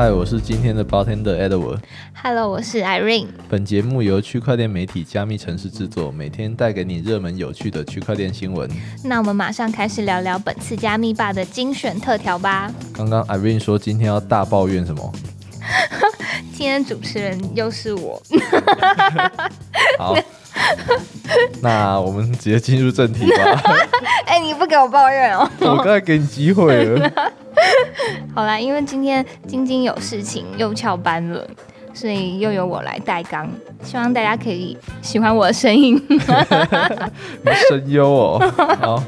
嗨，我是今天的 bartender Edward。Hello，我是 Irene。本节目由区块链媒体加密城市制作，每天带给你热门有趣的区块链新闻。那我们马上开始聊聊本次加密吧的精选特调吧。刚刚 Irene 说今天要大抱怨什么？今天主持人又是我。好，那我们直接进入正题吧。哎、你不给我抱怨哦。我刚才给你机会了。好啦，因为今天晶晶有事情又翘班了，所以又由我来代纲。希望大家可以喜欢我的声音。你声优哦。好，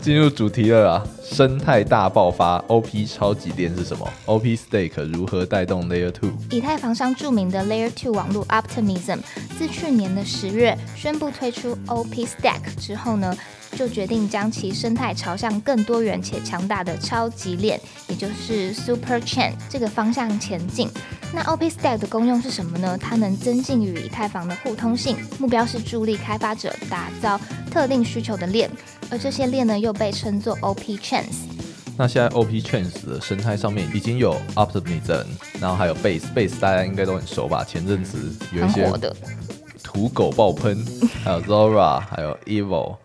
进入主题了啊。生态大爆发，OP 超级链是什么？OP Stake 如何带动 Layer Two？以太坊上著名的 Layer Two 网络 Optimism 自去年的十月宣布推出 OP Stack 之后呢，就决定将其生态朝向更多元且强大的超级链，也就是 Super Chain 这个方向前进。那 OP Stack 的功用是什么呢？它能增进与以太坊的互通性，目标是助力开发者打造特定需求的链，而这些链呢又被称作 OP Chains。那现在 OP Chains 的生态上面已经有 Optimism，然后还有 Base，Base 大家应该都很熟吧？前阵子有一些土狗爆喷，还有 Zora，还有 Evil，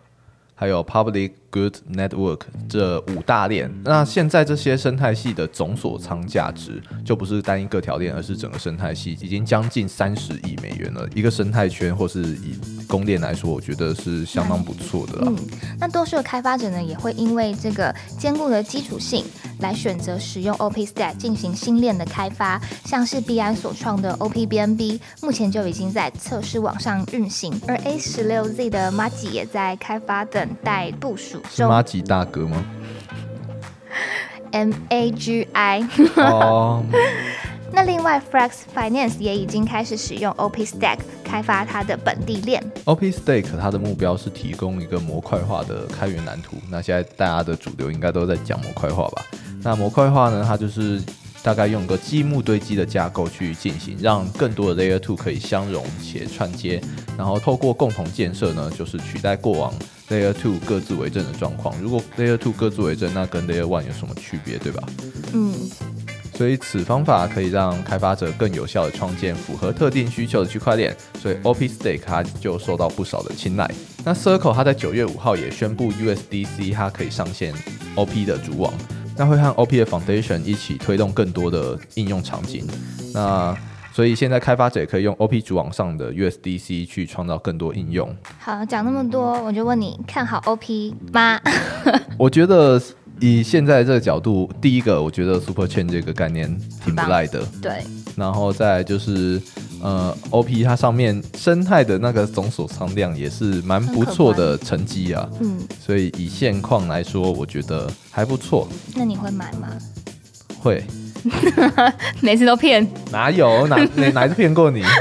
还有 Public Good Network 这五大链。那现在这些生态系的总锁仓价值就不是单一个条链，而是整个生态系已经将近三十亿美元了。一个生态圈或是以公链来说，我觉得是相当不错的了。嗯，那多数的开发者呢，也会因为这个坚固的基础性，来选择使用 OP Stack 进行新链的开发。像是币安所创的 OPBNB，目前就已经在测试网上运行，而 A 十六 Z 的 Magi 也在开发等待部署中。是马吉大哥吗？M A G I。哦，那另外 Flex Finance 也已经开始使用 OP Stack 开发它的本地链。OP Stake 它的目标是提供一个模块化的开源蓝图。那现在大家的主流应该都在讲模块化吧？那模块化呢，它就是大概用一个积木堆积的架构去进行，让更多的 Layer Two 可以相容且串接，然后透过共同建设呢，就是取代过往 Layer Two 各自为政的状况。如果 Layer Two 各自为政，那跟 Layer One 有什么区别，对吧？嗯，所以此方法可以让开发者更有效的创建符合特定需求的区块链，所以 OP Stake 它就受到不少的青睐。那 Circle 它在九月五号也宣布 USDC 它可以上线 OP 的主网，那会和 OP 的 Foundation 一起推动更多的应用场景。那所以现在开发者也可以用 OP 主网上的 USDC 去创造更多应用。好，讲那么多，我就问你，看好 OP 吗？我觉得以现在这个角度，第一个我觉得 Super Chain 这个概念挺不赖的。对，然后再就是呃，OP 它上面生态的那个总锁仓量也是蛮不错的成绩啊，嗯，所以以现况来说，我觉得还不错。那你会买吗？会 每次都骗。哪有哪哪哪一次骗过你？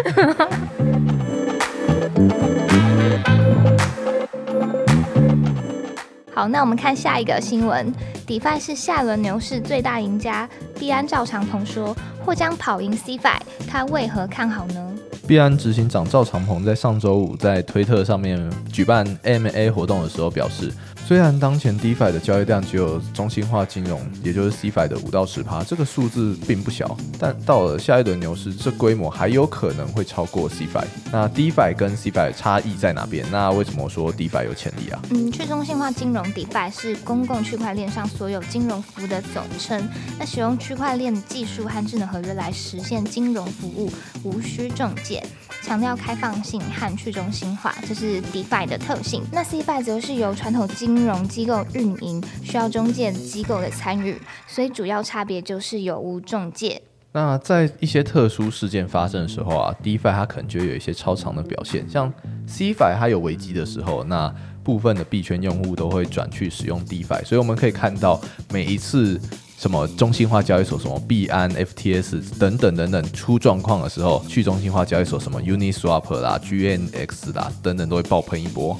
好，那我们看下一个新闻。DeFi 是下轮牛市最大赢家，币安赵长鹏说或将跑赢 CFI，他为何看好呢？币安执行长赵长鹏在上周五在推特上面举办 AMA 活动的时候表示，虽然当前 DeFi 的交易量只有中心化金融，也就是 CFI 的五到十趴，这个数字并不小，但到了下一轮牛市，这规模还有可能会超过 CFI。那 DeFi 跟 CFI 差异在哪边？那为什么说 DeFi 有潜力啊？嗯，去中心化金融 DeFi 是公共区块链上所有金融服务的总称。那使用区块链技术和智能合约来实现金融服务，无需中介，强调开放性和去中心化，这是 DeFi 的特性。那 CFI 则是由传统金融机构运营，需要中介机构的参与，所以主要差别就是有无中介。那在一些特殊事件发生的时候啊，DeFi 它可能就有一些超常的表现，像 CFI 它有危机的时候，那部分的币圈用户都会转去使用 DeFi，所以我们可以看到每一次什么中心化交易所、什么币安、FTS 等等等等出状况的时候，去中心化交易所什么 Uniswap 啦、GNX 啦等等都会爆喷一波。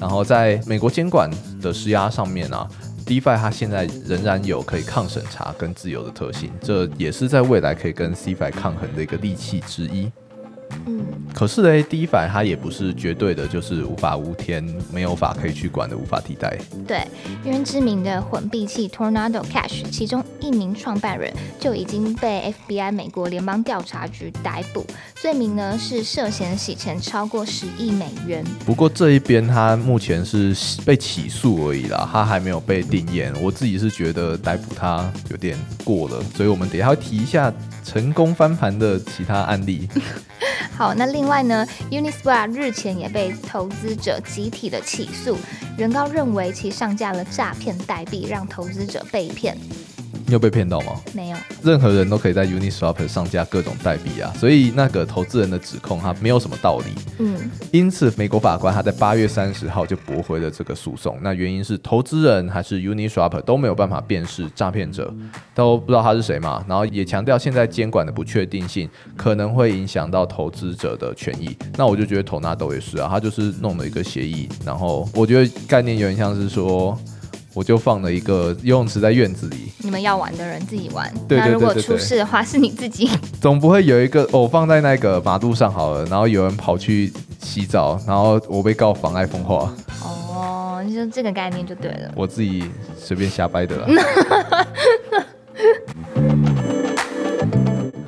然后在美国监管的施压上面啊，DeFi 它现在仍然有可以抗审查跟自由的特性，这也是在未来可以跟 CFI 抗衡的一个利器之一。嗯，可是呢，DeFi 它也不是绝对的，就是无法无天，没有法可以去管的，无法替代。对，因为知名的混币器 Tornado Cash，其中一名创办人就已经被 FBI 美国联邦调查局逮捕，罪名呢是涉嫌洗钱超过十亿美元。不过这一边他目前是被起诉而已啦，他还没有被定验。我自己是觉得逮捕他有点过了，所以我们等一下会提一下成功翻盘的其他案例。好，那另外呢，Uniswap 日前也被投资者集体的起诉，原告认为其上架了诈骗代币，让投资者被骗。你有被骗到吗？没有，任何人都可以在 Uniswap 上架各种代币啊，所以那个投资人的指控他没有什么道理。嗯，因此美国法官他在八月三十号就驳回了这个诉讼。那原因是投资人还是 Uniswap 都没有办法辨识诈骗者，都不知道他是谁嘛。然后也强调现在监管的不确定性可能会影响到投资者的权益。那我就觉得投纳豆也是啊，他就是弄了一个协议，然后我觉得概念有点像是说。我就放了一个游泳池在院子里，你们要玩的人自己玩。对对对那如果出事的话，是你自己。总不会有一个我、放在那个马路上好了，然后有人跑去洗澡，然后我被告妨碍风化，哦，就这个概念就对了。我自己随便瞎掰的啦。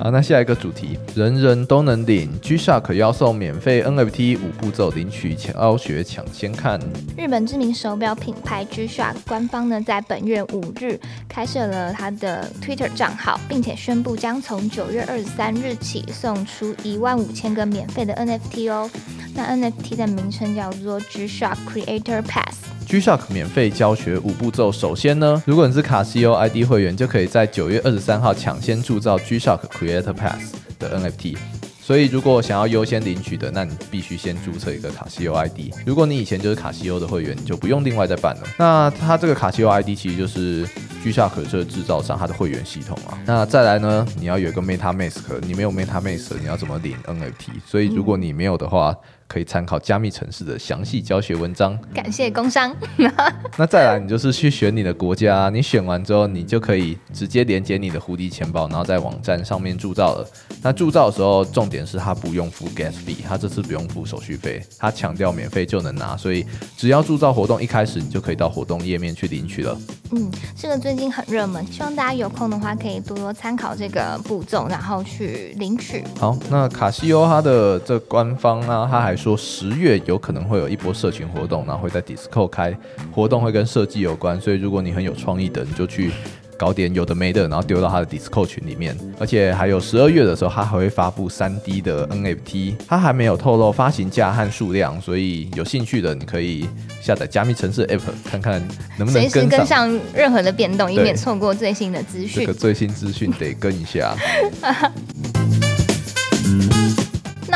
好，那下一个主题，人人都能领 G-Shock 要送免费 NFT 五步骤领取，教学抢先看。日本知名手表品牌 G-Shock 官方呢，在本月五日开设了它的 Twitter 账号，并且宣布将从九月二十三日起送出一万五千个免费的 NFT 哦。那 NFT 的名称叫做 G-Shock Creator Pass。G-Shock 免费教学五步骤。首先呢，如果你是卡西欧 ID 会员，就可以在九月二十三号抢先铸造 G-Shock Creator MetaPass 的 NFT。所以，如果想要优先领取的，那你必须先注册一个卡西欧 ID。如果你以前就是卡西欧的会员，你就不用另外再办了。那它这个卡西欧 ID 其实就是居下可设制造商它的会员系统啊。那再来呢，你要有一个 MetaMask，你没有 MetaMask，你要怎么领 NFT？所以，如果你没有的话，可以参考加密城市的详细教学文章。感谢工商。那再来，你就是去选你的国家，你选完之后，你就可以直接连接你的蝴蝶钱包，然后在网站上面铸造了。那铸造的时候，重点是它不用付 gas fee，它这次不用付手续费，它强调免费就能拿，所以只要铸造活动一开始，你就可以到活动页面去领取了。嗯，这个最近很热门，希望大家有空的话可以多多参考这个步骤，然后去领取。好，那卡西欧它的这官方呢，它还说十月有可能会有一波社群活动，然后会在 Discord 开活动，会跟设计有关，所以如果你很有创意的，你就去。搞点有的没的，然后丢到他的 Discord 群里面，而且还有十二月的时候，他还会发布三 D 的 NFT，他还没有透露发行价和数量，所以有兴趣的你可以下载加密城市 App 看看能不能随时跟上跟上任何的变动，以免错过最新的资讯这个。最新资讯，得跟一下。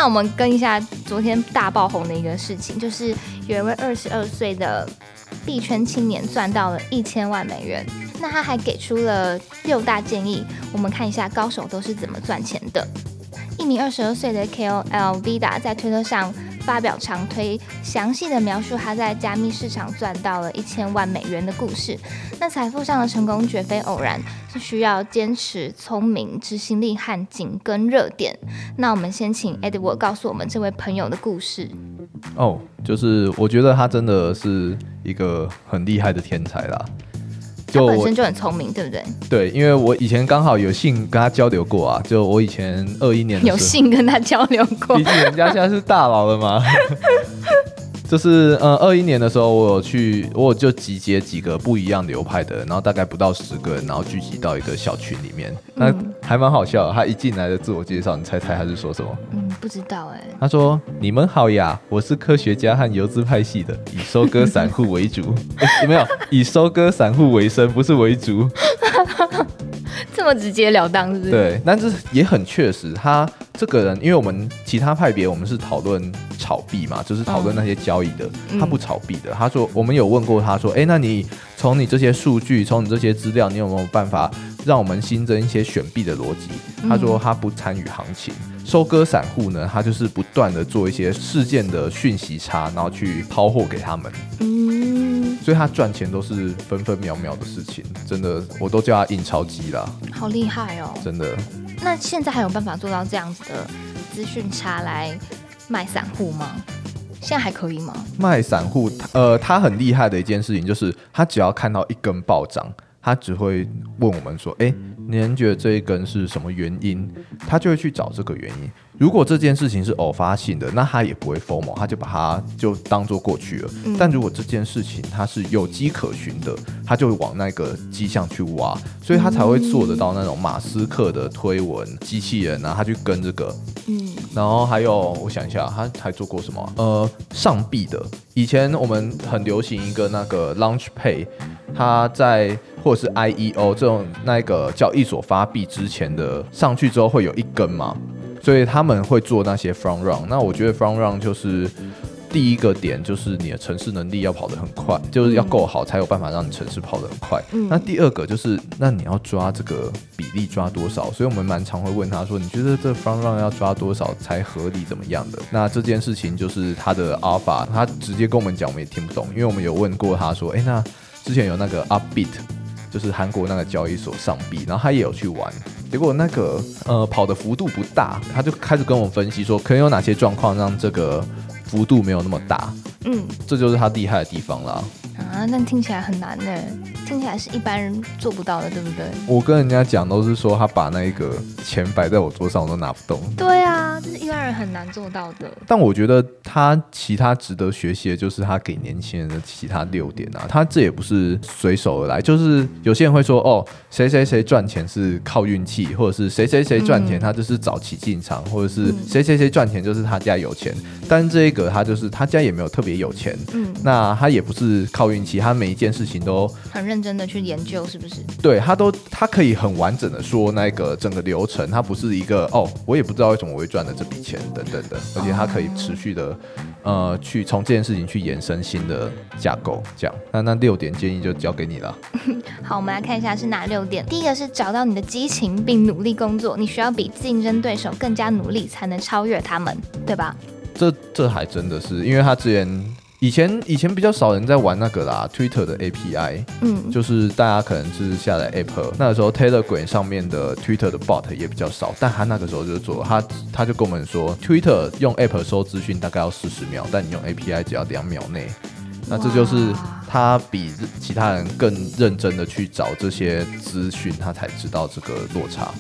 那我们跟一下昨天大爆红的一个事情，就是有一位二十二岁的币圈青年赚到了一千万美元。那他还给出了六大建议，我们看一下高手都是怎么赚钱的。一名二十二岁的 KOL Vida 在推特上发表长推，详细的描述他在加密市场赚到了一千万美元的故事。那财富上的成功绝非偶然，是需要坚持、聪明、执行力和紧跟热点。那我们先请 Edward 告诉我们这位朋友的故事。哦，就是我觉得他真的是一个很厉害的天才啦。他就本身就很聪明，对不对？对，因为我以前刚好有幸跟他交流过啊，就我以前二一年有幸跟他交流过毕。竟人家现在是大佬了嘛。就是呃，二一年的时候，我有去，我就集结几个不一样流派的人，然后大概不到十个人，然后聚集到一个小群里面，那嗯还蛮好笑的。他一进来的自我介绍，你猜猜他是说什么？嗯，不知道哎、他说：“你们好呀，我是科学家和游资派系的，以收割散户为主。诶没有，以收割散户为生，不是为主。这么直截了当，是不是？，对，但是也很确实，他这个人，因为我们其他派别我们是讨论炒币嘛，就是讨论那些交易的，嗯他不炒币的。他说，我们有问过他说，哎，那你从你这些数据，从你这些资料，你有没有办法让我们新增一些选币的逻辑？他说他不参与行情，收割散户呢，他就是不断的做一些事件的讯息差，然后去抛货给他们。嗯，所以他赚钱都是分分秒秒的事情，真的，我都叫他印钞机啦，好厉害哦。真的。那现在还有办法做到这样子的资讯差来卖散户吗？现在还可以吗？卖散户，呃，他很厉害的一件事情就是，他只要看到一根暴涨，他只会问我们说：“哎，您觉得这一根是什么原因？”他就会去找这个原因。如果这件事情是偶发性的，那他也不会 formal，他就把它就当做过去了。但如果这件事情它是有迹可循的，他就往那个迹象去挖，所以他才会做得到那种马斯克的推文机器人啊，他去跟这个。嗯，然后还有我想一下，他还做过什么？呃，上臂的，以前我们很流行一个那个 Launch Pay，他在或者是 IEO 这种那个交易所发币之前的上去之后会有一根嘛？所以他们会做那些 front run，那我觉得 front run 就是第一个点，就是你的城市能力要跑得很快，就是要够好才有办法让你城市跑得很快。那第二个就是，那你要抓这个比例抓多少？所以我们蛮常会问他说，你觉得这 front run 要抓多少才合理？怎么样的？那这件事情就是他的 alpha，他直接跟我们讲，我们也听不懂，因为我们有问过他说，哎，那之前有那个 upbeat。就是韩国那个交易所上币，然后他也有去玩，结果那个呃跑的幅度不大，他就开始跟我分析说，可能有哪些状况让这个幅度没有那么大，嗯，这就是他厉害的地方啦。啊，那听起来很难呢，听起来是一般人做不到的，对不对？我跟人家讲都是说，他把那一个钱摆在我桌上，我都拿不动。对啊，这是一般人很难做到的。但我觉得他其他值得学习的就是他给年轻人的其他六点啊，他这也不是随手而来，就是有些人会说，哦，谁谁谁赚钱是靠运气，或者是谁谁谁赚钱他就是早期进场，或者是谁谁谁赚钱就是他家有钱。但这一个他就是他家也没有特别有钱，嗯，那他也不是靠运。其他每一件事情都很认真的去研究，是不是？对他都他可以很完整的说那个整个流程，他不是一个哦，我也不知道为什么我会赚了这笔钱等等的，而且他可以持续的呃去从这件事情去延伸新的架构，这样。那那六点建议就交给你了。好，我们来看一下是哪六点。第一个是找到你的激情并努力工作，你需要比竞争对手更加努力才能超越他们，对吧？这这还真的是，因为他之前。以前以前比较少人在玩那个啦，Twitter 的 API，嗯，就是大家可能是下载 App，那个时候 Telegram 上面的 Twitter 的 Bot 也比较少，但他那个时候就做，他他就跟我们说，Twitter 用 App 收资讯大概要四十秒，但你用 API 只要两秒内，那这就是他比其他人更认真的去找这些资讯，他才知道这个落差。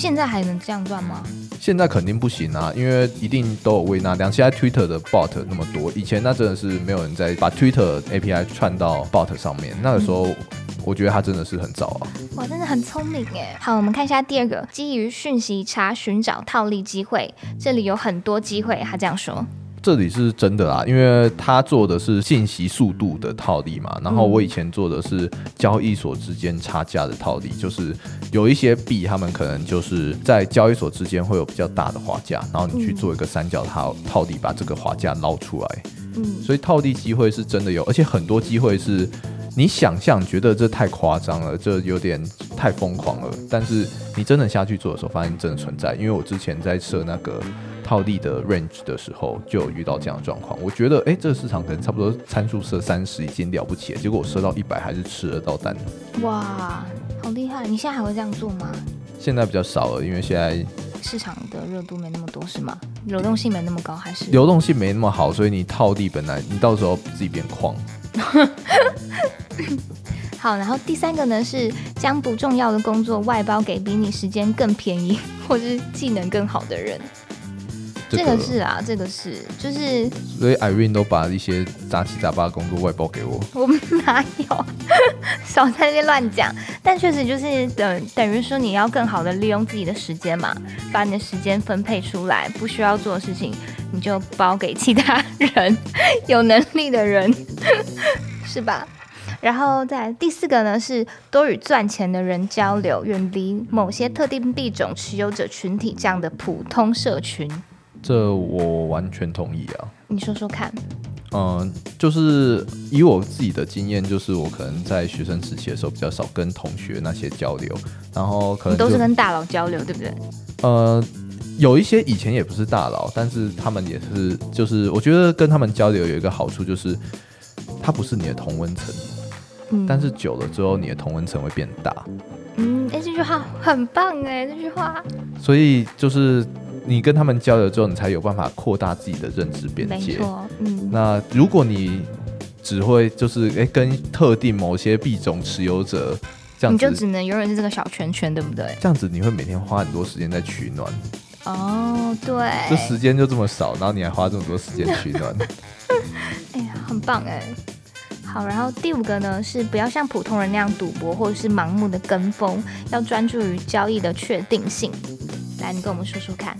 现在还能这样赚吗？现在肯定不行啊，因为一定都有微纳量。现在 Twitter 的 bot 那么多，以前那真的是没有人在把 Twitter API 串到 bot 上面。那个时候，我觉得他真的是很早啊。哇，真的很聪明哎。好，我们看一下第二个，基于讯息查寻找套利机会，这里有很多机会。他这样说。这里是真的啦，因为他做的是信息速度的套利嘛，然后我以前做的是交易所之间差价的套利，就是有一些币，他们可能就是在交易所之间会有比较大的滑价，然后你去做一个三角套套利，把这个滑价捞出来。嗯，所以套利机会是真的有，而且很多机会是你想象觉得这太夸张了，这有点太疯狂了，但是你真的下去做的时候，发现真的存在。因为我之前在设那个。套利的 range 的时候就有遇到这样的状况，我觉得哎，这个市场可能差不多参数设三十已经了不起了，结果我设到一百还是吃得到单。哇，好厉害！你现在还会这样做吗？现在比较少了，因为现在市场的热度没那么多，是吗？流动性没那么高，还是流动性没那么好，所以你套利本来你到时候自己变框。好，然后第三个呢是将不重要的工作外包给比你时间更便宜或者是技能更好的人。这个是啊，这个是就是，所以 Irene 都把一些杂七杂八的工作外包给我。我们哪有？少在那边乱讲。但确实就是等等于说，你要更好的利用自己的时间嘛，把你的时间分配出来，不需要做的事情你就包给其他人，有能力的人，是吧？然后再第四个呢，是多与赚钱的人交流，远离某些特定币种持有者群体这样的普通社群。这我完全同意啊！你说说看。嗯，就是以我自己的经验，就是我可能在学生时期的时候比较少跟同学那些交流，然后可能都是跟大佬交流，对不对？呃，有一些以前也不是大佬，但是他们也是，就是我觉得跟他们交流有一个好处，就是他不是你的同温层，嗯，但是久了之后，你的同温层会变大。嗯，哎，这句话很棒哎，这句话。所以就是。你跟他们交流之后，你才有办法扩大自己的认知边界。没错，嗯，那如果你只会就是哎、跟特定某些币种持有者这样子，你就只能永远是这个小圈圈，对不对？这样子你会每天花很多时间在取暖，哦，对，这时间就这么少，然后你还花这么多时间取暖。哎呀，很棒哎。好，然后第五个呢是不要像普通人那样赌博或者是盲目的跟风，要专注于交易的确定性。来，你跟我们说说看。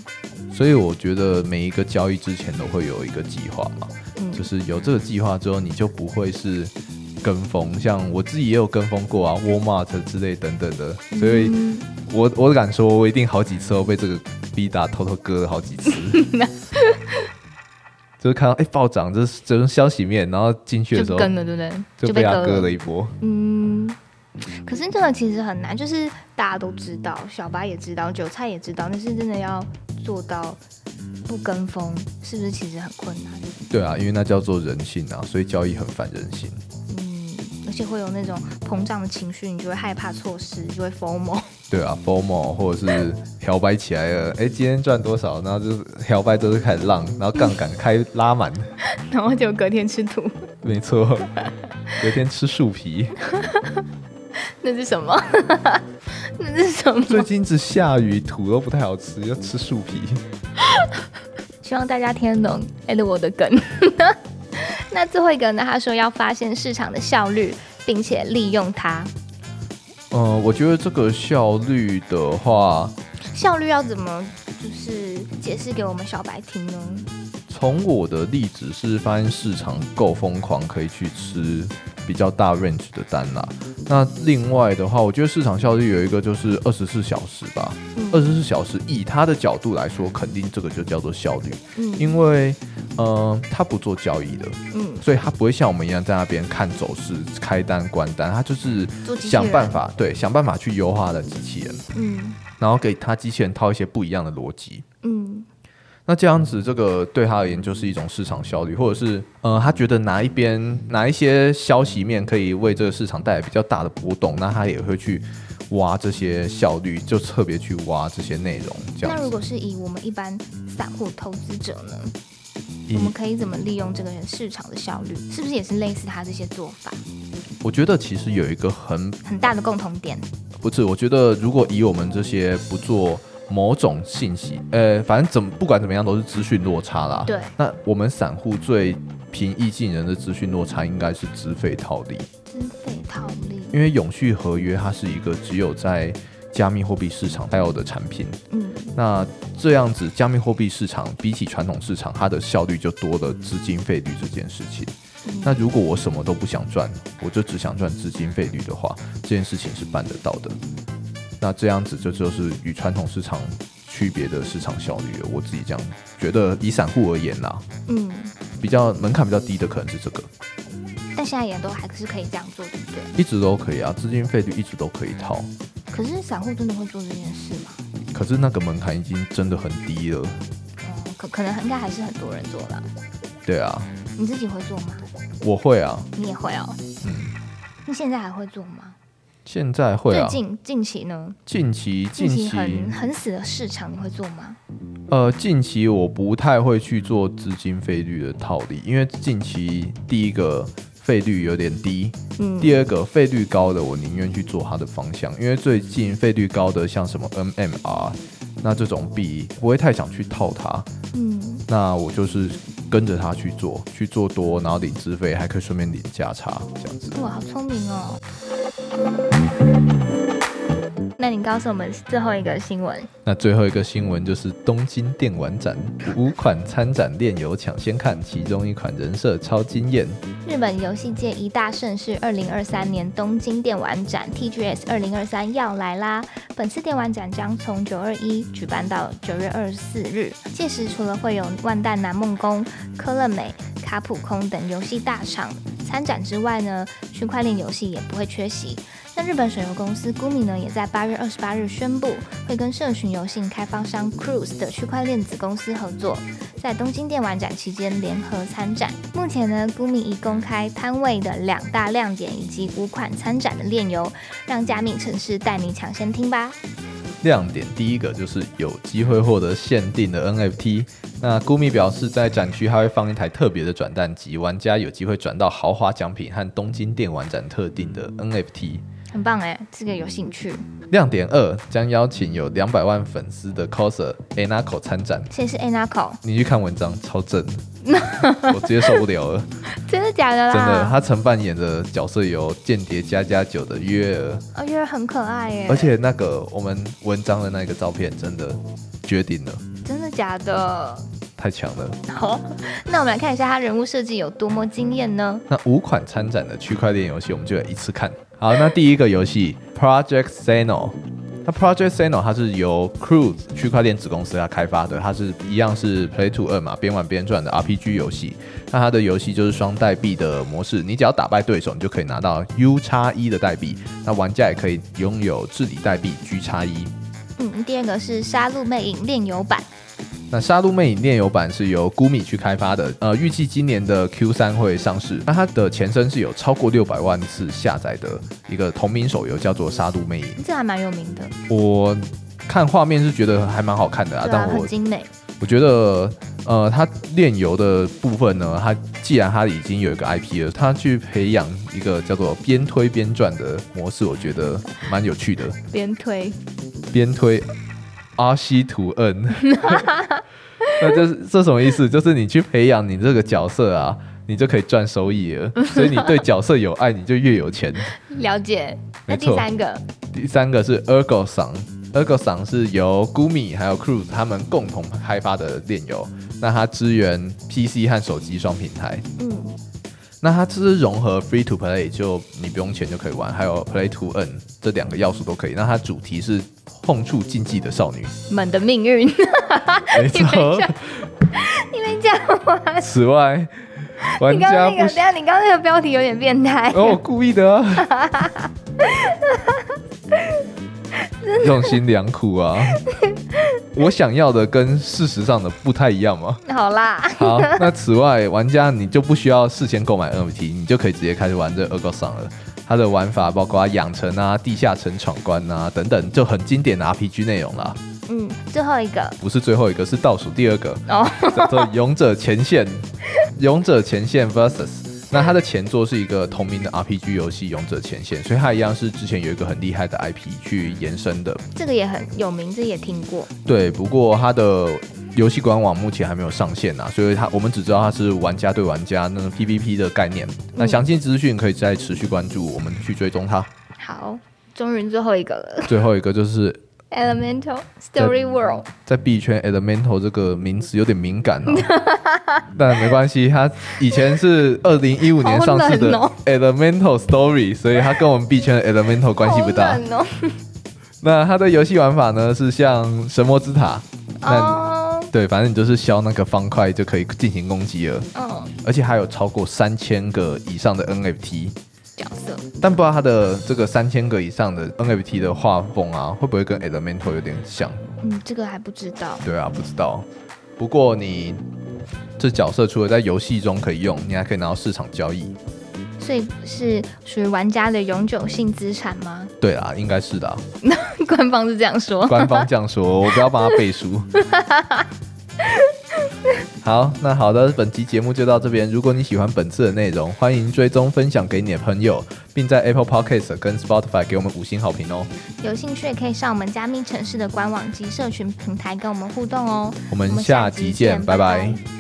所以我觉得每一个交易之前都会有一个计划嘛，嗯，就是有这个计划之后，你就不会是跟风。像我自己也有跟风过啊，Walmart 之类等等的，所以嗯我我敢说，我一定好几次都被这个 B 打偷偷割了好几次。就是看到哎、暴涨，这是这种消息面，然后进去的时候就跟了，对不对？就被他割了了一波。嗯，可是这个其实很难，就是大家都知道，小白也知道，韭菜也知道，但是真的要做到不跟风，是不是其实很困难？对啊，因为那叫做人性啊，所以交易很反人性。嗯，而且会有那种膨胀的情绪，你就会害怕错失，就会 FOMO。对啊，FOMO 或者是摇摆起来了，哎，今天赚多少？然后就是摇摆都是开始浪，然后杠杆开拉满，然后就隔天吃土，没错，隔天吃树皮。那是什么？那是什么？最近一直下雨，土都不太好吃，要吃树皮。希望大家听得懂 Ed 我的梗。那最后一个呢？他说要发现市场的效率，并且利用它。嗯、我觉得这个效率的话，效率要怎么就是解释给我们小白听呢？从我的例子是发现市场够疯狂，可以去吃比较大 range 的单啦。那另外的话，我觉得市场效率有一个就是二十四小时吧，嗯。二十四小时以他的角度来说，肯定这个就叫做效率，嗯。因为呃他不做交易的，嗯，所以他不会像我们一样在那边看走势、开单、关单，他就是想办法对想办法去优化的机器人，嗯。然后给他机器人套一些不一样的逻辑。嗯那这样子，这个对他而言就是一种市场效率，或者是呃，他觉得哪一边哪一些消息面可以为这个市场带来比较大的波动，那他也会去挖这些效率，就特别去挖这些内容。这样子，那如果是以我们一般散户投资者呢，我们可以怎么利用这个市场的效率？是不是也是类似他这些做法？我觉得其实有一个很很大的共同点。不是，我觉得如果以我们这些不做某种信息，呃，反正怎么不管怎么样都是资讯落差啦。对，那我们散户最平易近人的资讯落差应该是资费套利。资费套利。因为永续合约它是一个只有在加密货币市场才有的产品，嗯那这样子加密货币市场比起传统市场，它的效率就多了资金费率这件事情。嗯那如果我什么都不想赚，我就只想赚资金费率的话，这件事情是办得到的。那这样子这就是与传统市场区别的市场效率了。我自己这样觉得，以散户而言啦，嗯，比较门槛比较低的可能是这个，但现在也都还是可以这样做，对不对？一直都可以啊，资金费率一直都可以套。可是散户真的会做这件事吗？可是那个门槛已经真的很低了。哦，可可能应该还是很多人做了。对啊，你自己会做吗？我会啊，你也会哦。嗯，那现在还会做吗？现在会啊。最近近期呢？近期近期很很死的市场，你会做吗？呃，近期我不太会去做资金费率的套利，因为近期第一个费率有点低，嗯，第二个费率高的我宁愿去做它的方向，因为最近费率高的像什么 MMR，那这种币不会太想去套它，嗯，那我就是跟着它去做，去做多，然后领资费，还可以顺便领价差这样子。哇，好聪明哦。那你告诉我们最后一个新闻，那最后一个新闻就是东京电玩展五款参展炼油抢先看，其中一款人设超惊艳。日本游戏界一大盛事——二零二三年东京电玩展 （TGS 二零二三）要来啦！本次电玩展将从九二一举办到九月二十四日，届时除了会有万代南梦宫、科乐美、卡普空等游戏大厂参展之外呢，区块链游戏也不会缺席。那日本手游公司 Gumi 呢，也在八月二十八日宣布，会跟社群游戏开发商 Cruise 的区块链子公司合作，在东京电玩展期间联合参展。目前呢，Gumi 已公开摊位的两大亮点以及五款参展的链游，让加密城市带你抢先听吧。亮点第一个就是有机会获得限定的 NFT。那 Gumi 表示，在展区还会放一台特别的转蛋机，玩家有机会转到豪华奖品和东京电玩展特定的 NFT。很棒哎，这个有兴趣。亮点二将邀请有两百万粉丝的 coser Anako 参展。谁是 Anako？你去看文章，超正，我直接受不了了。真的假的啦？真的，他曾扮演的角色有《间谍加加九》的约尔。哦，约尔很可爱耶。而且那个我们文章的那个照片，真的决定了。真的假的？太强了。好，那我们来看一下他人物设计有多么惊艳呢？那五款参展的区块链游戏，我们就一次看。好，那第一个游戏 Project Seno，那 Project Seno 它是由 Cruise 区块链子公司它开发的，它是一样是 Play to Earn 嘛，边玩边赚的 RPG 游戏。那它的游戏就是双代币的模式，你只要打败对手，你就可以拿到 U 叉一的代币。那玩家也可以拥有治理代币 G 叉一。嗯，第二个是《杀戮魅影》炼油版。那《杀戮魅影》炼油版是由 Gumi 去开发的，呃，预计今年的 Q 三会上市。那它的前身是有超过六百万次下载的一个同名手游，叫做《杀戮魅影》，这还蛮有名的。我看画面是觉得还蛮好看的啊，但我很精美。我觉得，呃，它炼油的部分呢，它既然它已经有一个 IP 了，它去培养一个叫做边推边转的模式，我觉得蛮有趣的。边推边推。阿西图恩，那这是这什么意思？就是你去培养你这个角色啊，你就可以赚收益了。所以你对角色有爱，你就越有钱。了解。那第三个，第三个是 Ergo Song Ergo Song 是由 Gumi 还有 Cruise 他们共同开发的炼油。那它支援 PC 和手机双平台。嗯。那它这是融合 Free to Play，就你不用钱就可以玩，还有 Play to Earn 这两个要素都可以。那它主题是。碰触禁忌的少女们的命运，没错，你没讲完。此外，玩家那个，等下你刚刚那个标题有点变态，哦，我故意 的，用心良苦啊！我想要的跟事实上的不太一样吗？好啦，好，那此外，玩家你就不需要事先购买 NFT，你就可以直接开始玩这《恶搞上了。它的玩法包括养成啊、地下城闯关啊等等，就很经典的 RPG 内容啦。嗯，最后一个不是最后一个，是倒数第二个哦，叫做《勇者前线》。勇者前线 Versus，那它的前作是一个同名的 RPG 游戏《勇者前线》，所以它一样是之前有一个很厉害的 IP 去延伸的。这个也很有名，这也听过。对，不过它的。游戏官网目前还没有上线呐，所以它我们只知道它是玩家对玩家那 PVP 的概念。那详细资讯可以再持续关注，我们去追踪它。好，终于最后一个了。最后一个就是 Elemental Story World。在币圈，Elemental 这个名词有点敏感哦，但没关系，它以前是二零一五年上市的 Elemental Story，所以它跟我们币圈的 Elemental 关系不大。那它的游戏玩法呢，是像神魔之塔。那对，反正你就是消那个方块就可以进行攻击了。嗯，而且还有超过三千个以上的 NFT 角色，但不知道他的这个三千个以上的 NFT 的画风啊，会不会跟 Elemental 有点像？嗯，这个还不知道。对啊，不知道。不过你这角色除了在游戏中可以用，你还可以拿到市场交易。所以是属于玩家的永久性资产吗？对啊，应该是的。那 官方是这样说。官方这样说，我不要帮他背书。好，那好的，本期节目就到这边。如果你喜欢本次的内容，欢迎追踪分享给你的朋友，并在 Apple Podcast 跟 Spotify 给我们五星好评哦。有兴趣也可以上我们加密城市的官网及社群平台跟我们互动哦。我们下集见，拜拜。